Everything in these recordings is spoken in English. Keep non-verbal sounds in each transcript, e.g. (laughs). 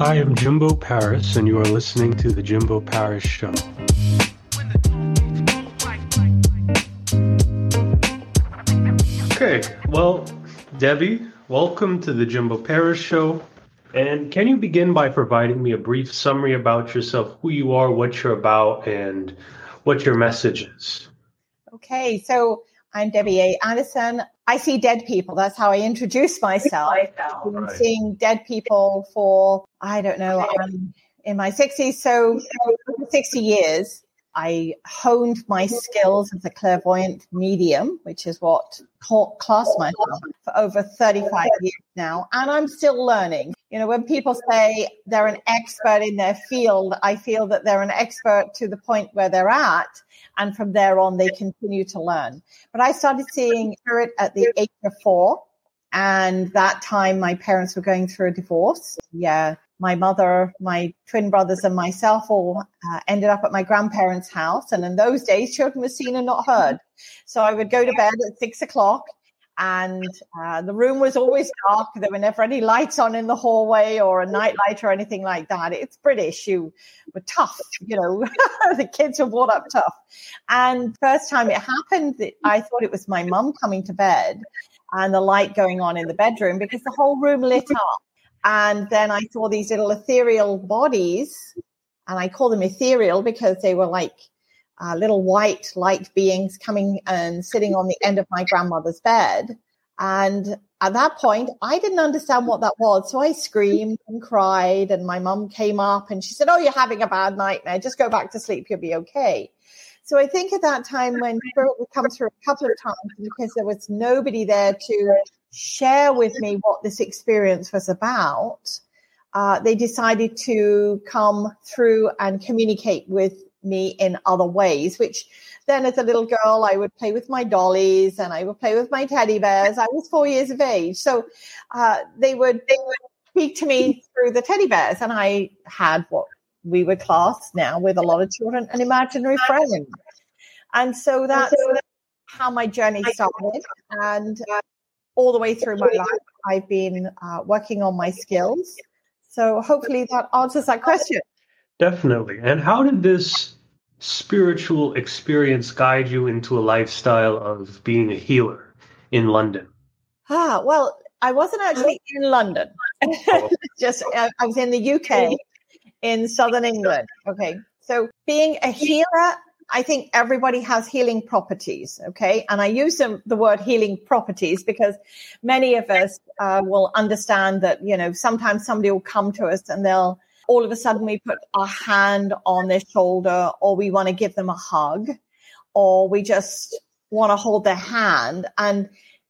I am Jimbo Paris, and you are listening to The Jimbo Paris Show. Okay, well, Debbie, welcome to The Jimbo Paris Show. And can you begin by providing me a brief summary about yourself, who you are, what you're about, and what your message is? Okay, so I'm Debbie A. Anderson. I see dead people. That's how I introduce myself. I've been seeing dead people for, I don't know, I'm um, in my 60s. So, 60 years, I honed my skills as a clairvoyant medium, which is what class myself for over 35 years now. And I'm still learning. You know, when people say they're an expert in their field, I feel that they're an expert to the point where they're at and from there on they continue to learn. But I started seeing spirit at the age of four, and that time my parents were going through a divorce. Yeah, my mother, my twin brothers, and myself all uh, ended up at my grandparents' house. And in those days, children were seen and not heard. So I would go to bed at six o'clock and uh, the room was always dark. There were never any lights on in the hallway or a nightlight or anything like that. It's British. You were tough, you know. (laughs) the kids were brought up tough. And first time it happened, I thought it was my mum coming to bed and the light going on in the bedroom because the whole room lit up. And then I saw these little ethereal bodies, and I call them ethereal because they were like uh, little white light beings coming and sitting on the end of my grandmother's bed. And at that point, I didn't understand what that was. So I screamed and cried, and my mum came up and she said, Oh, you're having a bad nightmare. Just go back to sleep. You'll be okay. So I think at that time when spirit would come through a couple of times because there was nobody there to share with me what this experience was about, uh, they decided to come through and communicate with me in other ways, which then as a little girl, I would play with my dollies and I would play with my teddy bears. I was four years of age. So, uh, they would, they would speak to me through the teddy bears and I had what we would class now with a lot of children, an imaginary friend. And so that's how my journey started. And uh, all the way through my life, I've been uh, working on my skills. So hopefully that answers that question. Definitely. And how did this spiritual experience guide you into a lifestyle of being a healer in London? Ah, well, I wasn't actually in London. Oh. (laughs) Just uh, I was in the UK, in southern England. Okay, so being a healer, I think everybody has healing properties. Okay, and I use the, the word healing properties because many of us uh, will understand that you know sometimes somebody will come to us and they'll all of a sudden we put our hand on their shoulder or we want to give them a hug or we just want to hold their hand. And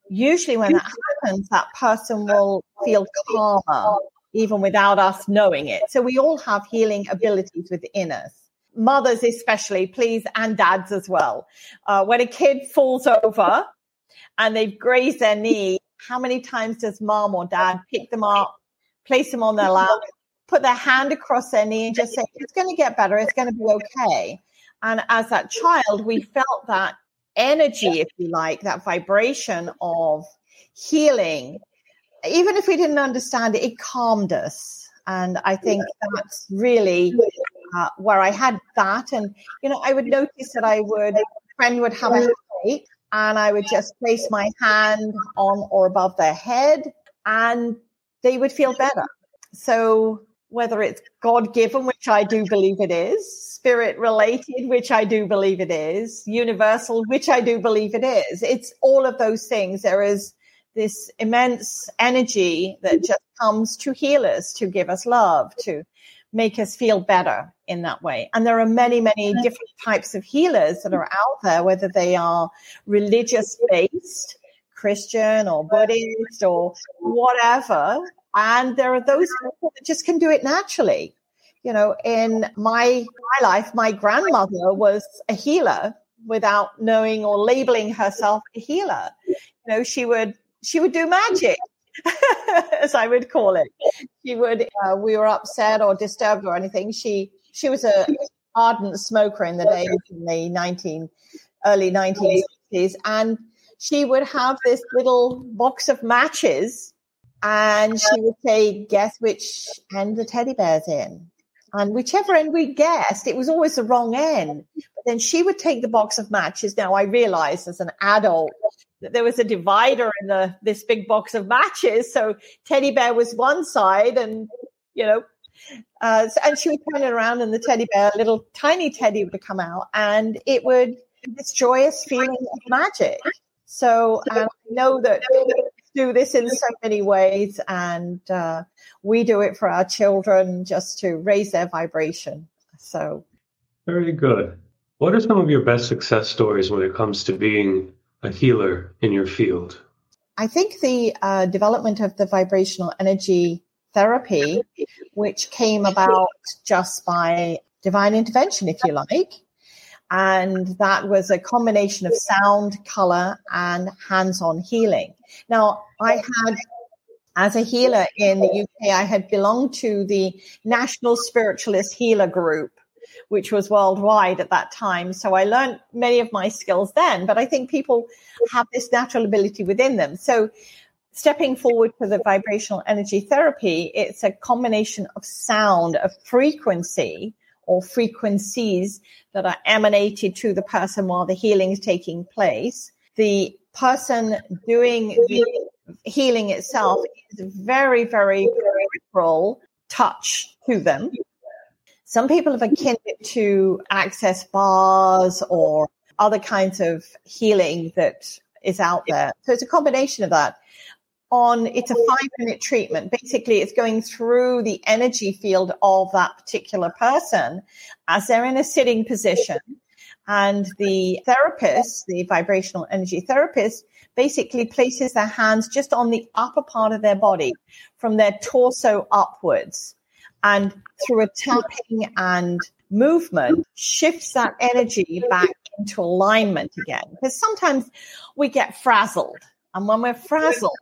usually when that happens, that person will feel calmer even without us knowing it. So we all have healing abilities within us. Mothers, especially, please, and dads as well. Uh, when a kid falls over and they've grazed their knee, how many times does mom or dad pick them up, place them on their lap, put their hand across their knee and just say, it's going to get better. It's going to be okay. And as that child, we felt that energy, if you like, that vibration of healing. Even if we didn't understand it, it calmed us. And I think that's really uh, where I had that. And, you know, I would notice that I would, a friend would have a headache and I would just place my hand on or above their head and they would feel better. So whether it's God given, which I do believe it is, spirit related, which I do believe it is, universal, which I do believe it is. It's all of those things. There is this immense energy that just comes to heal us, to give us love, to make us feel better in that way. And there are many, many different types of healers that are out there, whether they are religious based, Christian or Buddhist or whatever. And there are those people that just can do it naturally. You know, in my, my life, my grandmother was a healer without knowing or labeling herself a healer. You know, she would, she would do magic. (laughs) as I would call it. She would, uh, we were upset or disturbed or anything. She, she was a ardent smoker in the days in the 19, early 1960s. And she would have this little box of matches And she would say, guess which end the teddy bear's in. And whichever end we guessed, it was always the wrong end. But then she would take the box of matches. Now I realized as an adult that there was a divider in the this big box of matches. So teddy bear was one side and, you know, uh, and she would turn it around and the teddy bear, little tiny teddy would come out and it would this joyous feeling of magic. So I know that do this in so many ways, and uh, we do it for our children just to raise their vibration. So, very good. What are some of your best success stories when it comes to being a healer in your field? I think the uh, development of the vibrational energy therapy, which came about just by divine intervention, if you like. And that was a combination of sound, color, and hands on healing. Now, I had, as a healer in the UK, I had belonged to the National Spiritualist Healer Group, which was worldwide at that time. So I learned many of my skills then, but I think people have this natural ability within them. So stepping forward for the vibrational energy therapy, it's a combination of sound, of frequency or frequencies that are emanated to the person while the healing is taking place. The person doing the healing itself is very, very peripheral touch to them. Some people have akin it to access bars or other kinds of healing that is out there. So it's a combination of that. On it's a five minute treatment. Basically, it's going through the energy field of that particular person as they're in a sitting position and the therapist, the vibrational energy therapist, basically places their hands just on the upper part of their body from their torso upwards. And through a tapping and movement, shifts that energy back into alignment again. Because sometimes we get frazzled. And when we're frazzled,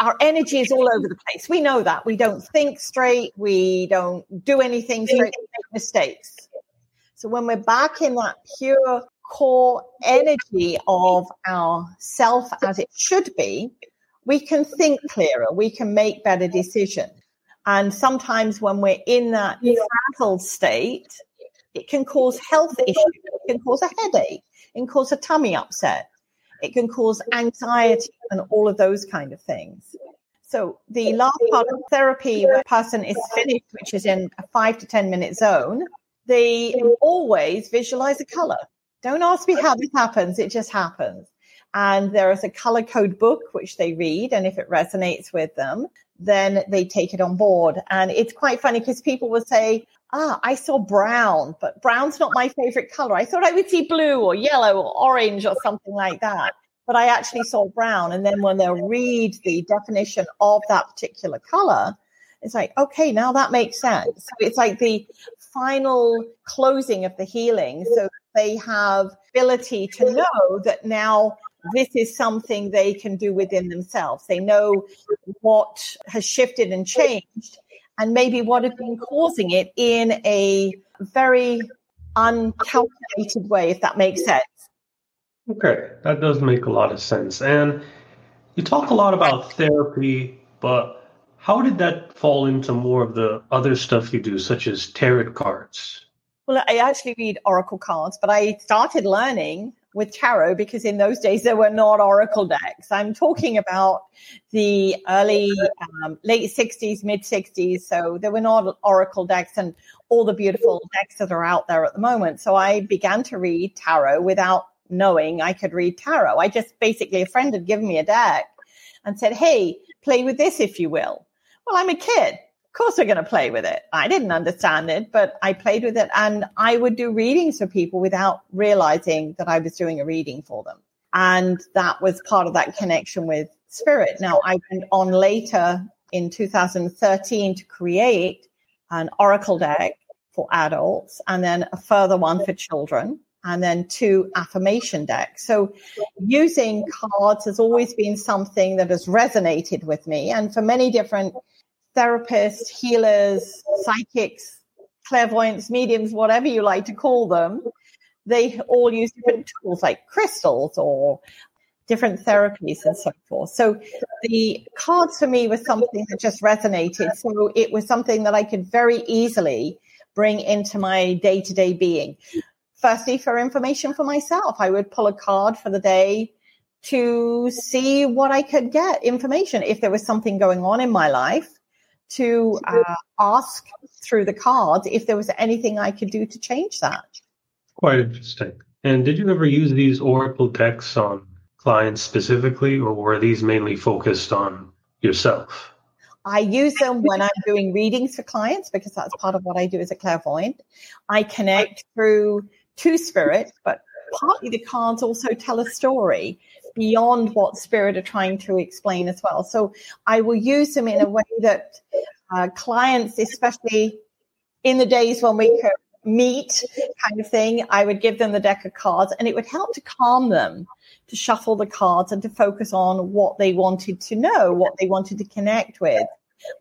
our energy is all over the place. We know that. We don't think straight. We don't do anything straight. We make mistakes. So when we're back in that pure core energy of our self as it should be, we can think clearer, we can make better decisions. And sometimes when we're in that frazzled state, it can cause health issues, it can cause a headache, it can cause a tummy upset, it can cause anxiety and all of those kind of things. So the last part of therapy where a person is finished, which is in a five to 10 minute zone, they always visualize a color. Don't ask me how this happens. It just happens. And there is a color code book which they read. And if it resonates with them, then they take it on board. And it's quite funny because people will say, ah, I saw brown, but brown's not my favorite color. I thought I would see blue or yellow or orange or something like that. But I actually saw brown. And then when they'll read the definition of that particular color, it's like, okay, now that makes sense. So it's like the final closing of the healing so they have ability to know that now this is something they can do within themselves. They know what has shifted and changed and maybe what has been causing it in a very uncalculated way, if that makes sense. Okay, that does make a lot of sense. And you talk a lot about therapy, but how did that fall into more of the other stuff you do, such as tarot cards? Well, I actually read oracle cards, but I started learning with tarot because in those days there were not oracle decks. I'm talking about the early, um, late 60s, mid 60s. So there were not oracle decks and all the beautiful decks that are out there at the moment. So I began to read tarot without knowing I could read tarot. I just basically, a friend had given me a deck and said, Hey, play with this if you will. Well, I'm a kid. Of course, we're going to play with it. I didn't understand it, but I played with it and I would do readings for people without realizing that I was doing a reading for them. And that was part of that connection with spirit. Now, I went on later in 2013 to create an oracle deck for adults and then a further one for children and then two affirmation decks. So using cards has always been something that has resonated with me. And for many different therapists, healers, psychics, clairvoyants, mediums, whatever you like to call them, they all use different tools like crystals or different therapies and so forth. So the cards for me was something that just resonated. So it was something that I could very easily bring into my day to day being. Firstly, for information for myself, I would pull a card for the day to see what I could get information if there was something going on in my life to uh, ask through the cards if there was anything I could do to change that. Quite interesting. And did you ever use these Oracle decks on clients specifically, or were these mainly focused on yourself? I use them when I'm doing readings for clients because that's part of what I do as a clairvoyant. I connect through to spirit, but partly the cards also tell a story beyond what spirit are trying to explain as well. So I will use them in a way that uh, clients, especially in the days when we could meet kind of thing, I would give them the deck of cards and it would help to calm them to shuffle the cards and to focus on what they wanted to know, what they wanted to connect with.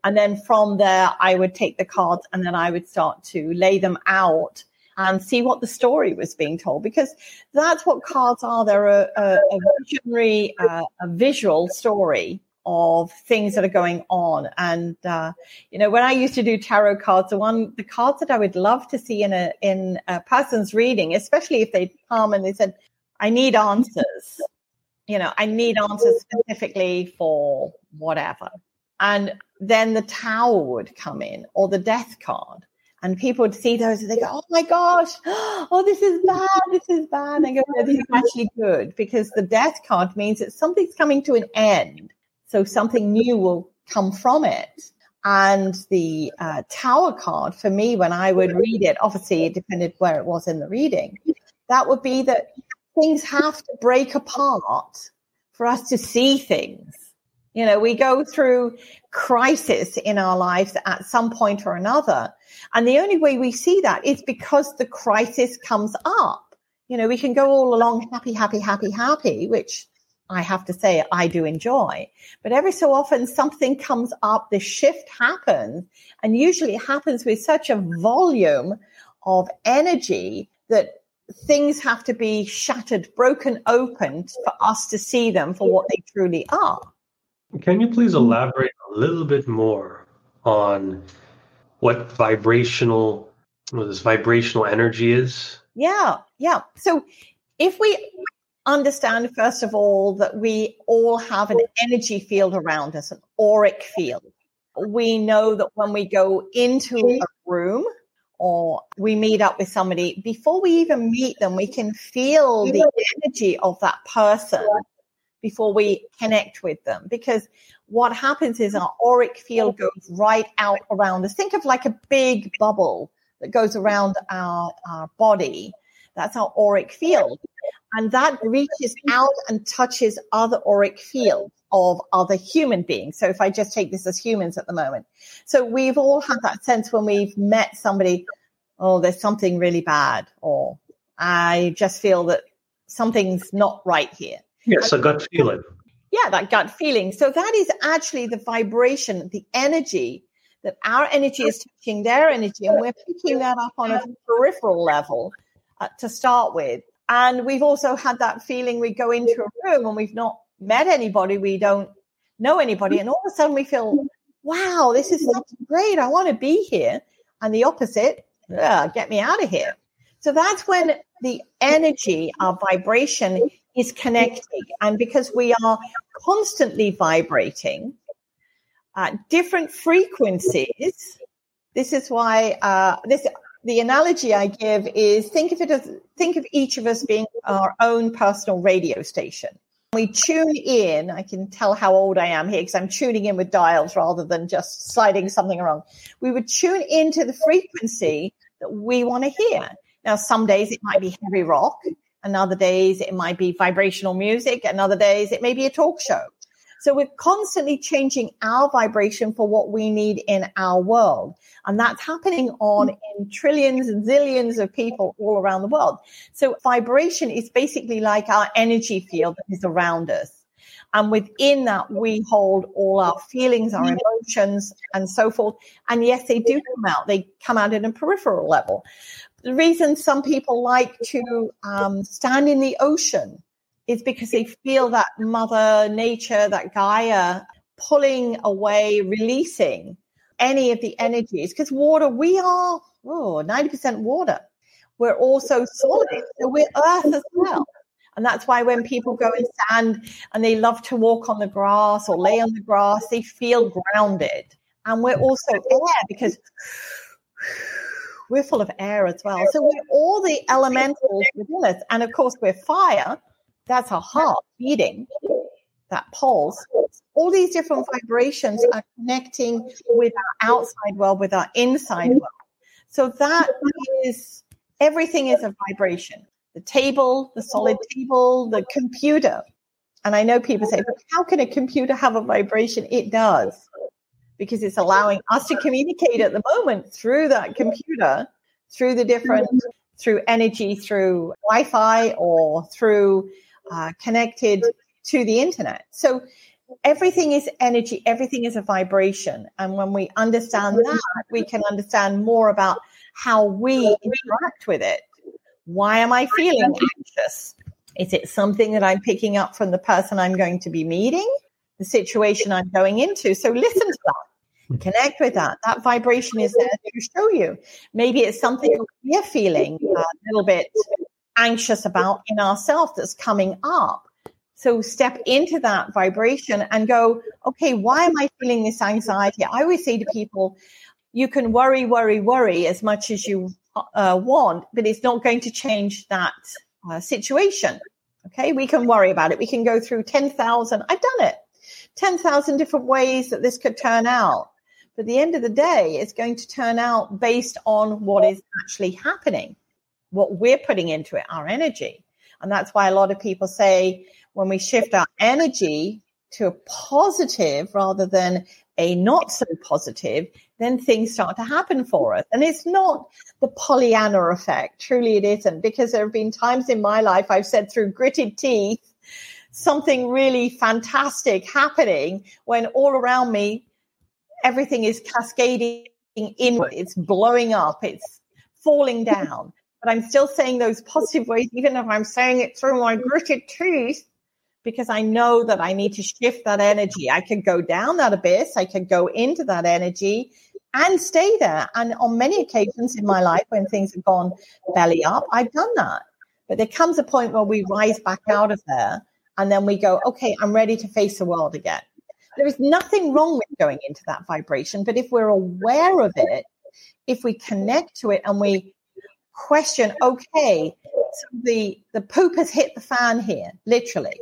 And then from there, I would take the cards and then I would start to lay them out and see what the story was being told because that's what cards are. They're a, a, a visionary, uh, a visual story of things that are going on. And uh, you know, when I used to do tarot cards, the one the cards that I would love to see in a in a person's reading, especially if they come and they said, "I need answers," you know, I need answers specifically for whatever, and then the tower would come in or the death card. And people would see those and they go, Oh my gosh, (gasps) oh, this is bad, this is bad. And I go, No, this is actually good because the death card means that something's coming to an end so something new will come from it. And the uh, tower card for me, when I would read it, obviously it depended where it was in the reading, that would be that things have to break apart for us to see things. You know, we go through crisis in our lives at some point or another. And the only way we see that is because the crisis comes up. You know, we can go all along happy, happy, happy, happy, which I have to say I do enjoy. But every so often something comes up, the shift happens, and usually it happens with such a volume of energy that things have to be shattered, broken open for us to see them for what they truly are. Can you please elaborate a little bit more on what vibrational what this vibrational energy is? Yeah, yeah. So if we understand, first of all, that we all have an energy field around us, an auric field. We know that when we go into a room or we meet up with somebody, before we even meet them, we can feel the energy of that person before we connect with them. Because what happens is our auric field goes right out around us. Think of like a big bubble that goes around our, our body. That's our auric field. And that reaches out and touches other auric fields of other human beings. So if I just take this as humans at the moment. So we've all had that sense when we've met somebody, oh, there's something really bad, or I just feel that something's not right here. Yes, a gut feeling. Yeah, that gut feeling. So that is actually the vibration, the energy that our energy is touching their energy, and we're picking that up on a peripheral level uh, to start with. And we've also had that feeling we go into a room and we've not met anybody, we don't know anybody, and all of a sudden we feel, wow, this is great. I want to be here. And the opposite, get me out of here. So that's when the energy, our vibration is connecting. And because we are constantly vibrating at different frequencies, this is why uh, this the analogy I give is think of it as think of each of us being our own personal radio station. We tune in. I can tell how old I am here because I'm tuning in with dials rather than just sliding something around. We would tune into the frequency that we want to hear. Now, some days it might be heavy rock, and other days it might be vibrational music, and other days it may be a talk show. So we're constantly changing our vibration for what we need in our world. And that's happening on hmm. in trillions and zillions of people all around the world. So vibration is basically like our energy field that is around us. And within that, we hold all our feelings, our hmm. emotions, and so forth. And yes, they do come out. They come out at a peripheral level. The reason some people like to um, stand in the ocean is because they feel that mother nature, that Gaia pulling away, releasing any of the energies. Because water, we are oh, 90% water. We're also solid. So we're earth as well. And that's why when people go and stand and they love to walk on the grass or lay on the grass, they feel grounded. And we're also air because we're full of air as well. So we're all the elementals within us. And of course, we're fire. That's our heart beating, that pulse. All these different vibrations are connecting with our outside world, with our inside world. So that is everything is a vibration the table, the solid table, the computer. And I know people say, but how can a computer have a vibration? It does because it's allowing us to communicate at the moment through that computer, through the different, through energy, through Wi Fi or through uh, connected to the internet. So everything is energy, everything is a vibration. And when we understand that, we can understand more about how we interact with it. Why am I feeling anxious? Is it something that I'm picking up from the person I'm going to be meeting, the situation I'm going into? So listen to that. Connect with that. That vibration is there to show you. Maybe it's something we're feeling a little bit anxious about in ourselves that's coming up. So step into that vibration and go, okay, why am I feeling this anxiety? I always say to people, you can worry, worry, worry as much as you uh, want, but it's not going to change that uh, situation. Okay, we can worry about it. We can go through 10,000, I've done it, 10,000 different ways that this could turn out. But at the end of the day, it's going to turn out based on what is actually happening, what we're putting into it, our energy. And that's why a lot of people say when we shift our energy to a positive rather than a not so positive, then things start to happen for us. And it's not the Pollyanna effect. Truly it isn't because there have been times in my life I've said through gritted teeth, something really fantastic happening when all around me, everything is cascading in, it's blowing up, it's falling down. But I'm still saying those positive ways, even if I'm saying it through my gritted teeth, because I know that I need to shift that energy. I could go down that abyss, I could go into that energy and stay there. And on many occasions in my life, when things have gone belly up, I've done that. But there comes a point where we rise back out of there and then we go, okay, I'm ready to face the world again. There is nothing wrong with going into that vibration, but if we're aware of it, if we connect to it and we question, okay, so the, the poop has hit the fan here, literally.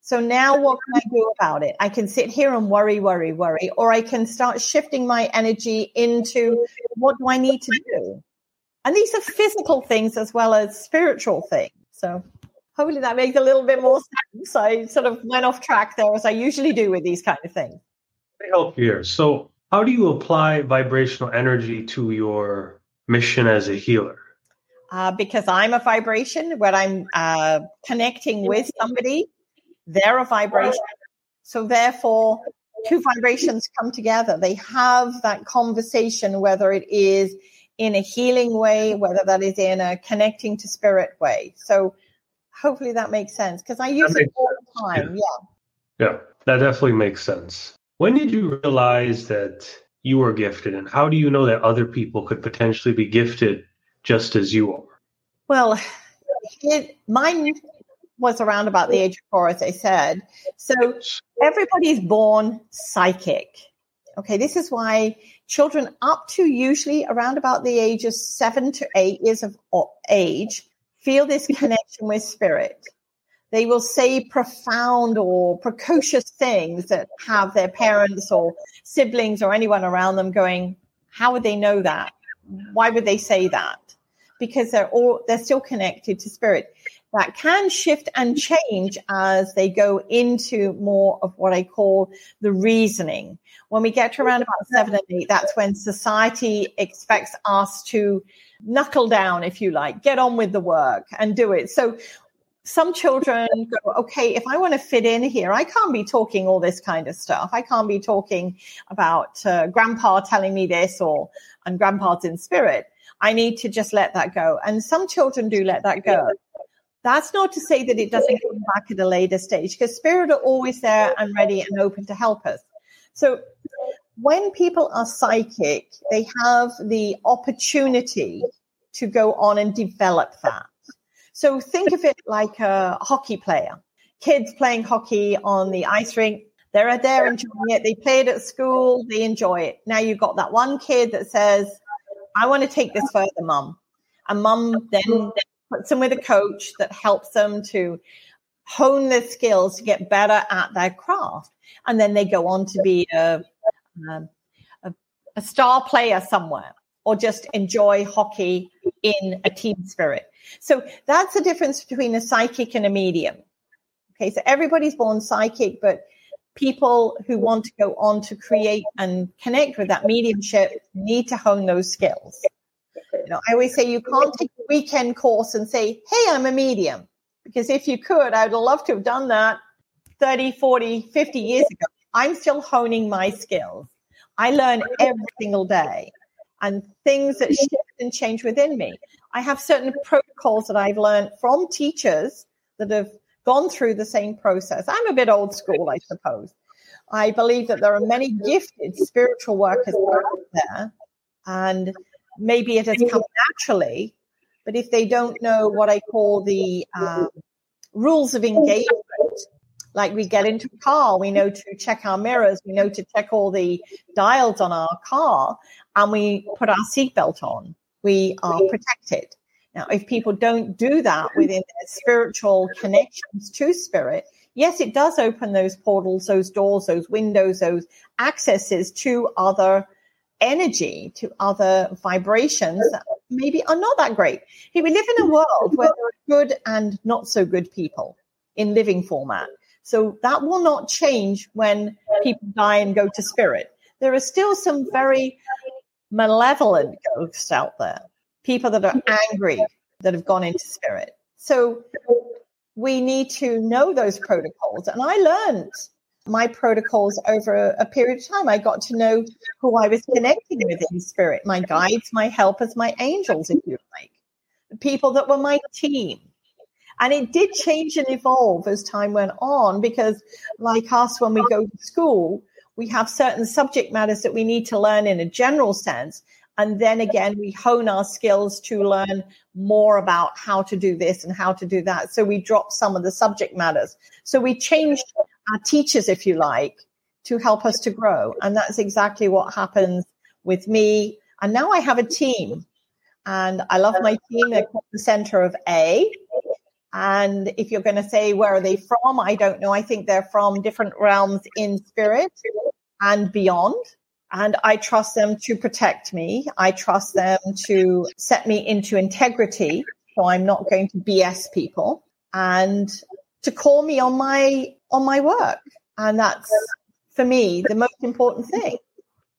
So now what can I do about it? I can sit here and worry, worry, worry, or I can start shifting my energy into what do I need to do? And these are physical things as well as spiritual things. So hopefully that makes a little bit more sense. I sort of went off track there as I usually do with these kind of things. I help here. So how do you apply vibrational energy to your mission as a healer? Uh, because I'm a vibration when I'm uh, connecting with somebody they're a vibration. So therefore, two vibrations come together. They have that conversation, whether it is in a healing way, whether that is in a connecting to spirit way. So hopefully that makes sense because I use it all the time. Yeah. Yeah, that definitely makes sense. When did you realize that you were gifted and how do you know that other people could potentially be gifted just as you are? Well, it, mine was around about the age of four, as I said. So everybody's born psychic. Okay, this is why children up to usually around about the age of seven to eight years of age feel this connection with spirit. They will say profound or precocious things that have their parents or siblings or anyone around them going, how would they know that? Why would they say that? Because they're all, they're still connected to spirit that can shift and change as they go into more of what I call the reasoning. When we get to around about seven and eight, that's when society expects us to knuckle down, if you like, get on with the work and do it. So some children go, okay, if I want to fit in here, I can't be talking all this kind of stuff. I can't be talking about uh, grandpa telling me this or, and grandpa's in spirit. I need to just let that go. And some children do let that go. That's not to say that it doesn't come back at a later stage because spirit are always there and ready and open to help us. So when people are psychic, they have the opportunity to go on and develop that. So think of it like a hockey player. Kids playing hockey on the ice rink, they're there enjoying it. They play it at school, they enjoy it. Now you've got that one kid that says, I want to take this further, mum. And mum then puts them with a coach that helps them to hone their skills to get better at their craft. And then they go on to be a, um, a, a star player somewhere or just enjoy hockey in a team spirit. So that's the difference between a psychic and a medium. Okay, so everybody's born psychic, but people who want to go on to create and connect with that mediumship need to hone those skills. You know, I always say you can't take a weekend course and say, Hey, I'm a medium. Because if you could, I would love to have done that 30, 40, 50 years ago. I'm still honing my skills. I learn every single day and things that shift and change within me. I have certain protocols that I've learned from teachers that have gone through the same process. I'm a bit old school, I suppose. I believe that there are many gifted spiritual workers out there, and maybe it has come naturally. But if they don't know what I call the um, rules of engagement, like we get into a car, we know to check our mirrors, we know to check all the dials on our car, and we put our seatbelt on. We are protected. Now, if people don't do that within their spiritual connections to spirit, yes, it does open those portals, those doors, those windows, those accesses to other energy, to other vibrations that maybe are not that great. We live in a world where there are good and not so good people in living format. So that will not change when people die and go to spirit. There are still some very malevolent ghosts out there people that are angry that have gone into spirit. So we need to know those protocols. And I learned my protocols over a, period of time. I got to know who I was connecting with in spirit, my guides, my helpers, my angels, if you like, the people that were my team. And it did change and evolve as time went on because, like us, when we go to school, we have certain subject matters that we need to learn in a general sense. And then again, we hone our skills to learn more about how to do this and how to do that. So we drop some of the subject matters. So we changed our teachers, if you like, to help us to grow. And that's exactly what happens with me. And now I have a team and I love my team. They're the center of A. And if you're going to say, where are they from? I don't know. I think they're from different realms in spirit and beyond and I trust them to protect me. I trust them to set me into integrity. So I'm not going to BS people and to call me on my, on my work. And that's for me, the most important thing.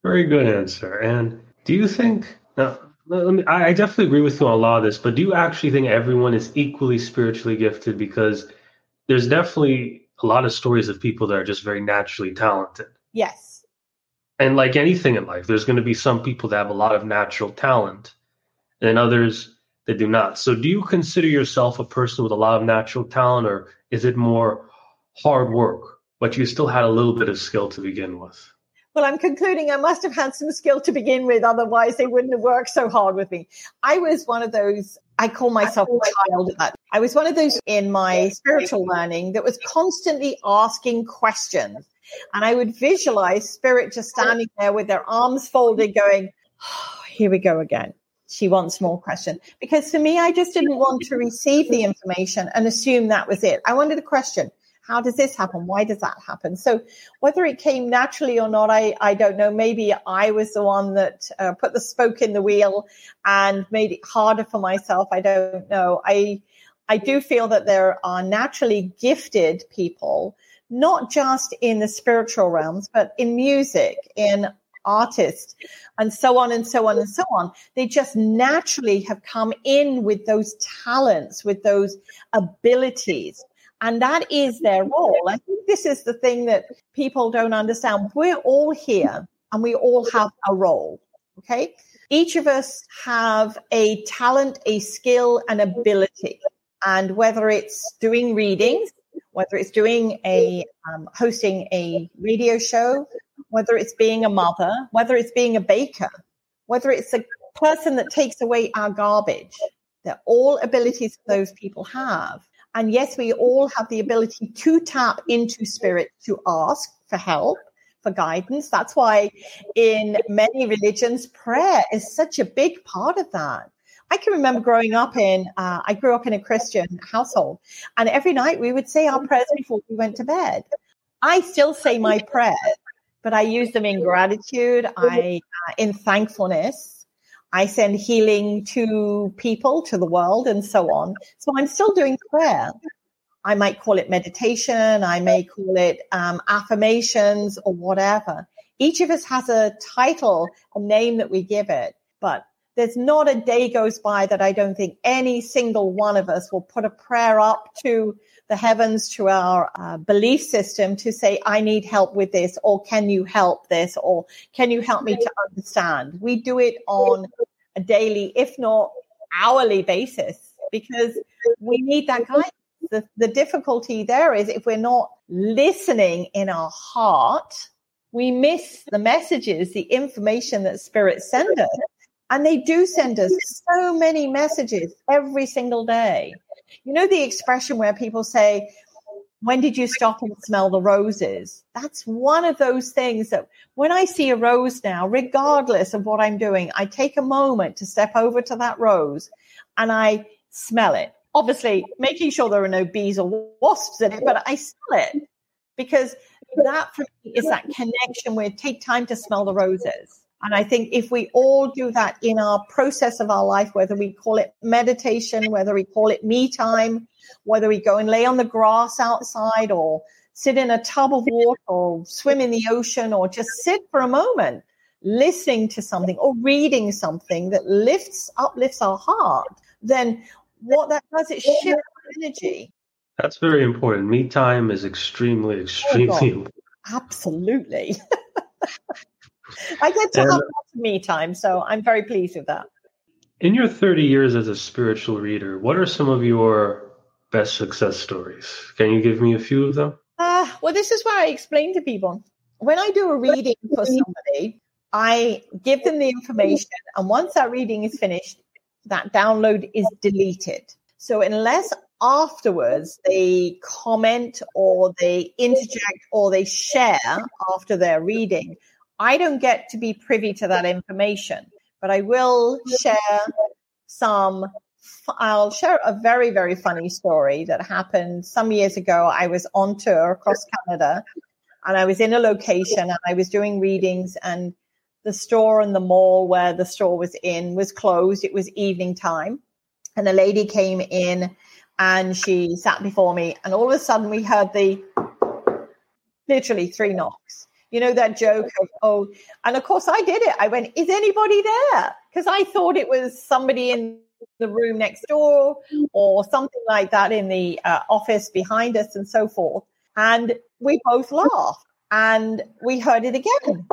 Very good answer. And do you think, now, let me, I definitely agree with you on a lot of this, but do you actually think everyone is equally spiritually gifted? Because there's definitely a lot of stories of people that are just very naturally talented. Yes and like anything in life, there's going to be some people that have a lot of natural talent and others that do not. So, do you consider yourself a person with a lot of natural talent, or is it more hard work, but you still had a little bit of skill to begin with? Well, I'm concluding I must have had some skill to begin with, otherwise they wouldn't have worked so hard with me. I was one of those, I call myself a child. I was one of those in my spiritual learning that was constantly asking questions and I would visualize spirit just standing there with their arms folded, going, oh, here we go again. She wants more question. Because for me, I just didn't want to receive the information and assume that was it. I wanted a question. How does this happen? Why does that happen? So whether it came naturally or not, I, I don't know. Maybe I was the one that uh, put the spoke in the wheel and made it harder for myself. I don't know. I, I do feel that there are naturally gifted people not just in the spiritual realms, but in music, in artists, and so on and so on and so on. They just naturally have come in with those talents, with those abilities. And that is their role. I think this is the thing that people don't understand. We're all here and we all have a role. Okay. Each of us have a talent, a skill, an ability. And whether it's doing readings, whether it's doing a um, hosting a radio show, whether it's being a mother, whether it's being a baker, whether it's a person that takes away our garbage, they're all abilities those people have. And yes, we all have the ability to tap into spirit to ask for help, for guidance. That's why in many religions, prayer is such a big part of that. I can remember growing up in, uh, I grew up in a Christian household, and every night we would say our prayers before we went to bed. I still say my prayers, but I use them in gratitude, I uh, in thankfulness. I send healing to people, to the world, and so on. So I'm still doing prayer. I might call it meditation. I may call it um, affirmations or whatever. Each of us has a title, a name that we give it, but there's not a day goes by that I don't think any single one of us will put a prayer up to the heavens, to our uh, belief system to say, I need help with this, or can you help this, or can you help me to understand? We do it on a daily, if not hourly basis, because we need that guidance. The, the difficulty there is if we're not listening in our heart, we miss the messages, the information that spirit send us and they do send us so many messages every single day. You know, the expression where people say, when did you stop and smell the roses? That's one of those things that when I see a rose now, regardless of what I'm doing, I take a moment to step over to that rose and I smell it. Obviously, making sure there are no bees or wasps in it, but I smell it because that for me is that connection where take time to smell the roses. And I think if we all do that in our process of our life, whether we call it meditation, whether we call it me time, whether we go and lay on the grass outside or sit in a tub of water or swim in the ocean or just sit for a moment listening to something or reading something that lifts uplifts our heart, then what that does, it shifts energy. That's very important. Me time is extremely, oh, extremely oh important. Absolutely. (laughs) I get to and, have lots of me time, so I'm very pleased with that. In your 30 years as a spiritual reader, what are some of your best success stories? Can you give me a few of them? Uh, well, this is where I explain to people. When I do a reading for somebody, I give them the information, and once that reading is finished, that download is deleted. So unless afterwards they comment or they interject or they share after their reading, I don't get to be privy to that information, but I will share some. I'll share a very, very funny story that happened some years ago. I was on tour across Canada and I was in a location and I was doing readings and the store and the mall where the store was in was closed. It was evening time and a lady came in and she sat before me and all of a sudden we heard the literally three knocks you know, that joke of, oh, and of course I did it. I went, is anybody there? Because I thought it was somebody in the room next door or something like that in the uh, office behind us and so forth. And we both laughed and we heard it again.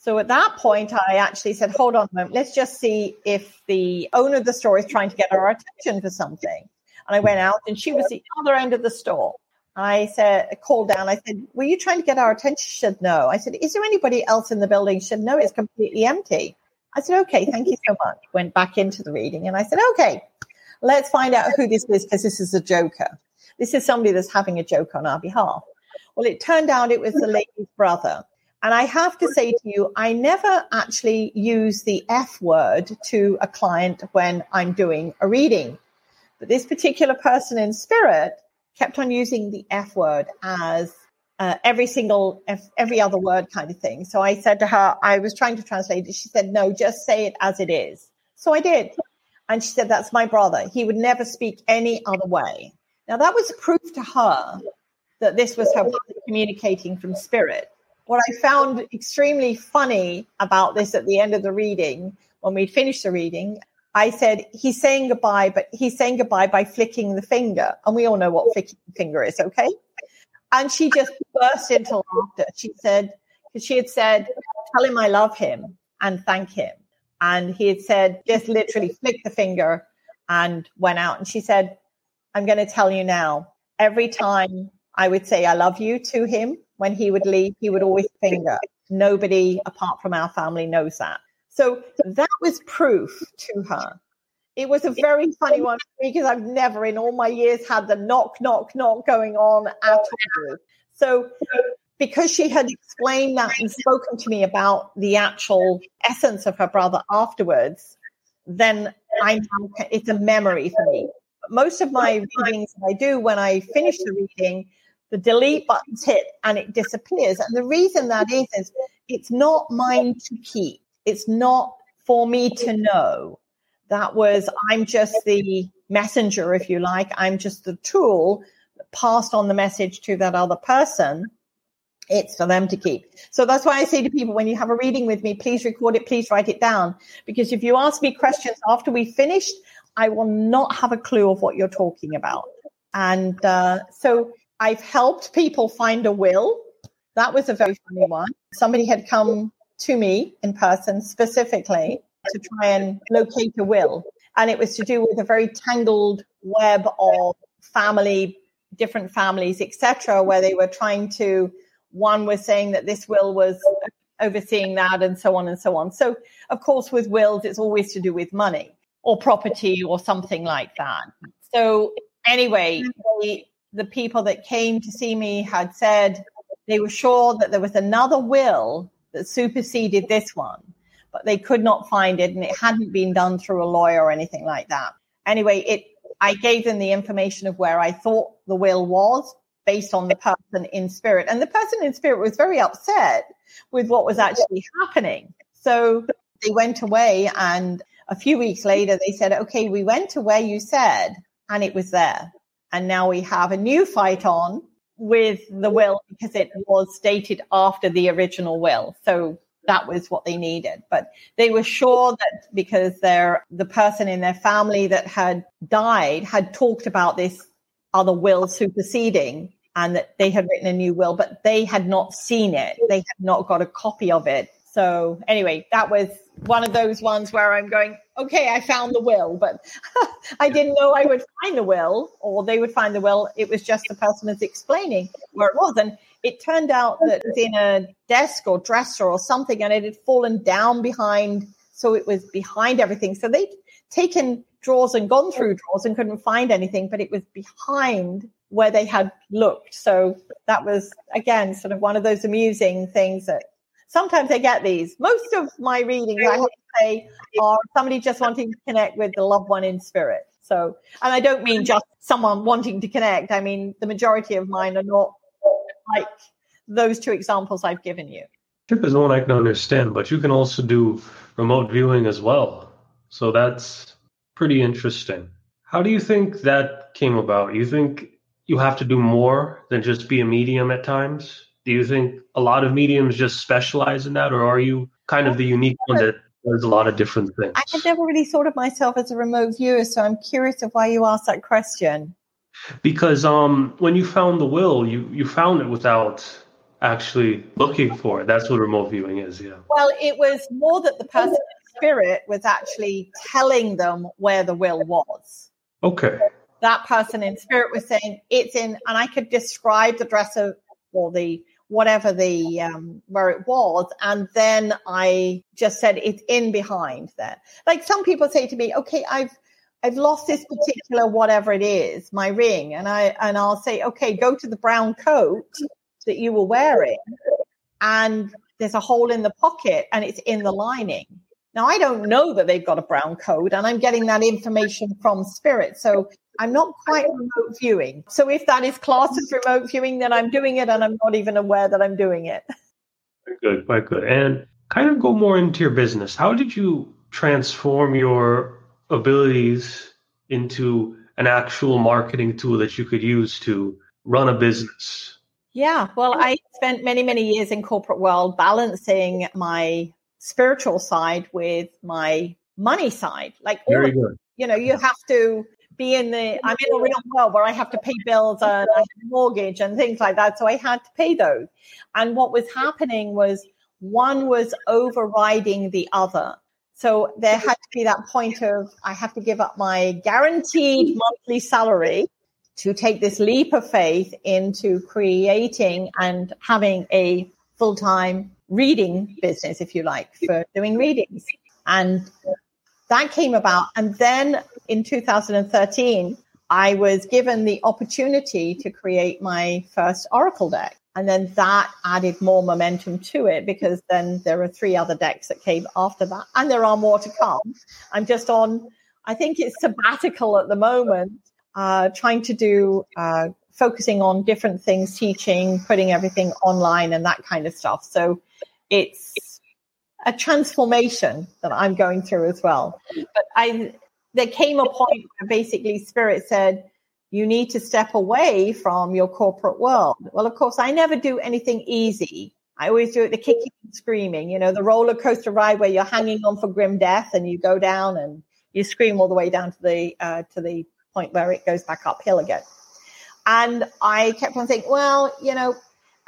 So at that point, I actually said, hold on a moment, let's just see if the owner of the store is trying to get our attention for something. And I went out and she was the other end of the store. I said, called down. I said, were you trying to get our attention? She said, no. I said, is there anybody else in the building? She said, no, it's completely empty. I said, okay, thank you so much. Went back into the reading and I said, okay, let's find out who this is because this is a joker. This is somebody that's having a joke on our behalf. Well, it turned out it was the lady's brother. And I have to say to you, I never actually use the F word to a client when I'm doing a reading. But this particular person in spirit kept on using the F word as uh, every single, F, every other word kind of thing. So I said to her, I was trying to translate it. She said, no, just say it as it is. So I did. And she said, that's my brother. He would never speak any other way. Now that was proof to her that this was her communicating from spirit. What I found extremely funny about this at the end of the reading, when we'd finished the reading, I said, he's saying goodbye, but he's saying goodbye by flicking the finger. And we all know what flicking the finger is, okay? And she just burst into laughter. She said, because she had said, tell him I love him and thank him. And he had said, just literally flick the finger and went out. And she said, I'm going to tell you now. Every time I would say I love you to him, when he would leave, he would always finger. Nobody apart from our family knows that. So that was proof to her. It was a very funny one because I've never in all my years had the knock, knock, knock going on at all. So because she had explained that and spoken to me about the actual essence of her brother afterwards, then I'm it's a memory for me. Most of my readings that I do when I finish the reading, the delete button's hit and it disappears. And the reason that is is it's not mine to keep. It's not for me to know. That was I'm just the messenger, if you like. I'm just the tool passed on the message to that other person it's for them to keep. So that's why I say to people, when you have a reading with me, please record it, please write it down. Because if you ask me questions after we finished, I will not have a clue of what you're talking about. And uh, so I've helped people find a will. That was a very funny one. Somebody had come to me in person specifically to try and locate a will. And it was to do with a very tangled web of family, different families, etc., where they were trying to one was saying that this will was overseeing that and so on and so on. So, of course, with wills, it's always to do with money or property or something like that. So, anyway, the, the people that came to see me had said they were sure that there was another will that superseded this one, but they could not find it and it hadn't been done through a lawyer or anything like that. Anyway, it I gave them the information of where I thought the will was, based on the person in spirit. And the person in spirit was very upset with what was actually happening. So they went away and a few weeks later they said, okay, we went to where you said and it was there. And now we have a new fight on with the will because it was dated after the original will. So that was what they needed. But they were sure that because they're the person in their family that had died had talked about this other will superseding and that they had written a new will, but they had not seen it. They had not got a copy of it. So anyway, that was one of those ones where I'm going, okay, I found the will, but (laughs) I didn't know I would find the will or they would find the will. It was just the person was explaining where it was. And it turned out that it was in a desk or dresser or something and it had fallen down behind. So it was behind everything. So they'd taken drawers and gone through drawers and couldn't find anything, but it was behind where they had looked. So that was again sort of one of those amusing things that sometimes I get these. Most of my readings, I have to say, are somebody just wanting to connect with the loved one in spirit. So, and I don't mean just someone wanting to connect. I mean the majority of mine are not like those two examples I've given you. Tip is one I can understand, but you can also do remote viewing as well. So that's pretty interesting. How do you think that came about? You think you have to do more than just be a medium at times? Do you think a lot of mediums just specialize in that, or are you kind of the unique one that does a lot of different things? I had never really thought of myself as a remote viewer, so I'm curious of why you asked that question. Because um, when you found the will, you you found it without actually looking for it. That's what remote viewing is, yeah. Well, it was more that the person in spirit was actually telling them where the will was. Okay that person in spirit was saying it's in, and I could describe the dresser or the whatever the um, where it was, and then I just said it's in behind there. Like some people say to me, okay, I've I've lost this particular whatever it is, my ring, and I and I'll say, okay, go to the brown coat that you were wearing, and there's a hole in the pocket, and it's in the lining. Now I don't know that they've got a brown coat, and I'm getting that information from spirit. So I'm not quite remote viewing. So if that is classed as mm-hmm. remote viewing, then I'm doing it and I'm not even aware that I'm doing it. Good, quite good. And kind of go more into your business. How did you transform your abilities into an actual marketing tool that you could use to run a business? Yeah, well, I spent many, many years in corporate world balancing my spiritual side with my money side. Like, Very good. you know, you have to be in the I'm in a real world where I have to pay bills and I have a mortgage and things like that. So I had to pay those. And what was happening was one was overriding the other. So there had to be that point of I have to give up my guaranteed monthly salary to take this leap of faith into creating and having a full time reading business, if you like, for doing readings. And that came about. And then in 2013, I was given the opportunity to create my first Oracle deck. And then that added more momentum to it because then there are three other decks that came after that. And there are more to come. I'm just on, I think it's sabbatical at the moment, uh, trying to do, uh, focusing on different things, teaching, putting everything online and that kind of stuff. So it's a transformation that I'm going through as well. But I, there came a point where basically Spirit said, you need to step away from your corporate world. Well, of course, I never do anything easy. I always do it the kicking and screaming, you know, the roller coaster ride where you're hanging on for grim death and you go down and you scream all the way down to the uh, to the point where it goes back uphill again. And I kept on thinking, well, you know,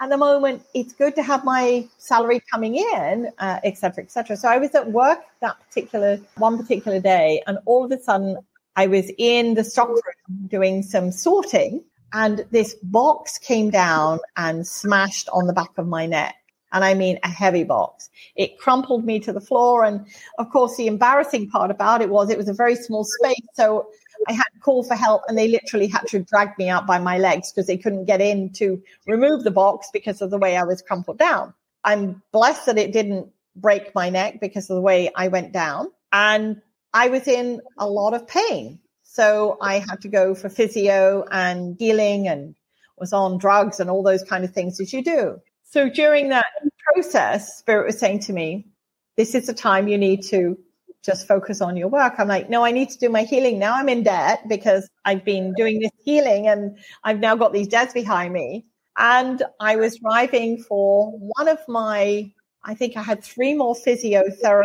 at the moment, it's good to have my salary coming in, uh, et cetera, et cetera. So I was at work that particular, one particular day, and all of a sudden I was in the stockroom doing some sorting, and this box came down and smashed on the back of my neck. And I mean a heavy box. It crumpled me to the floor. And of course, the embarrassing part about it was it was a very small space. So I had to call for help and they literally had to drag me out by my legs because they couldn't get in to remove the box because of the way I was crumpled down. I'm blessed that it didn't break my neck because of the way I went down. And I was in a lot of pain. So I had to go for physio and healing and was on drugs and all those kind of things as you do. So during that process, Spirit was saying to me, this is the time you need to just focus on your work. I'm like, no, I need to do my healing. Now I'm in debt because I've been doing this healing and I've now got these debts behind me. And I was driving for one of my, I think I had three more physiotherapy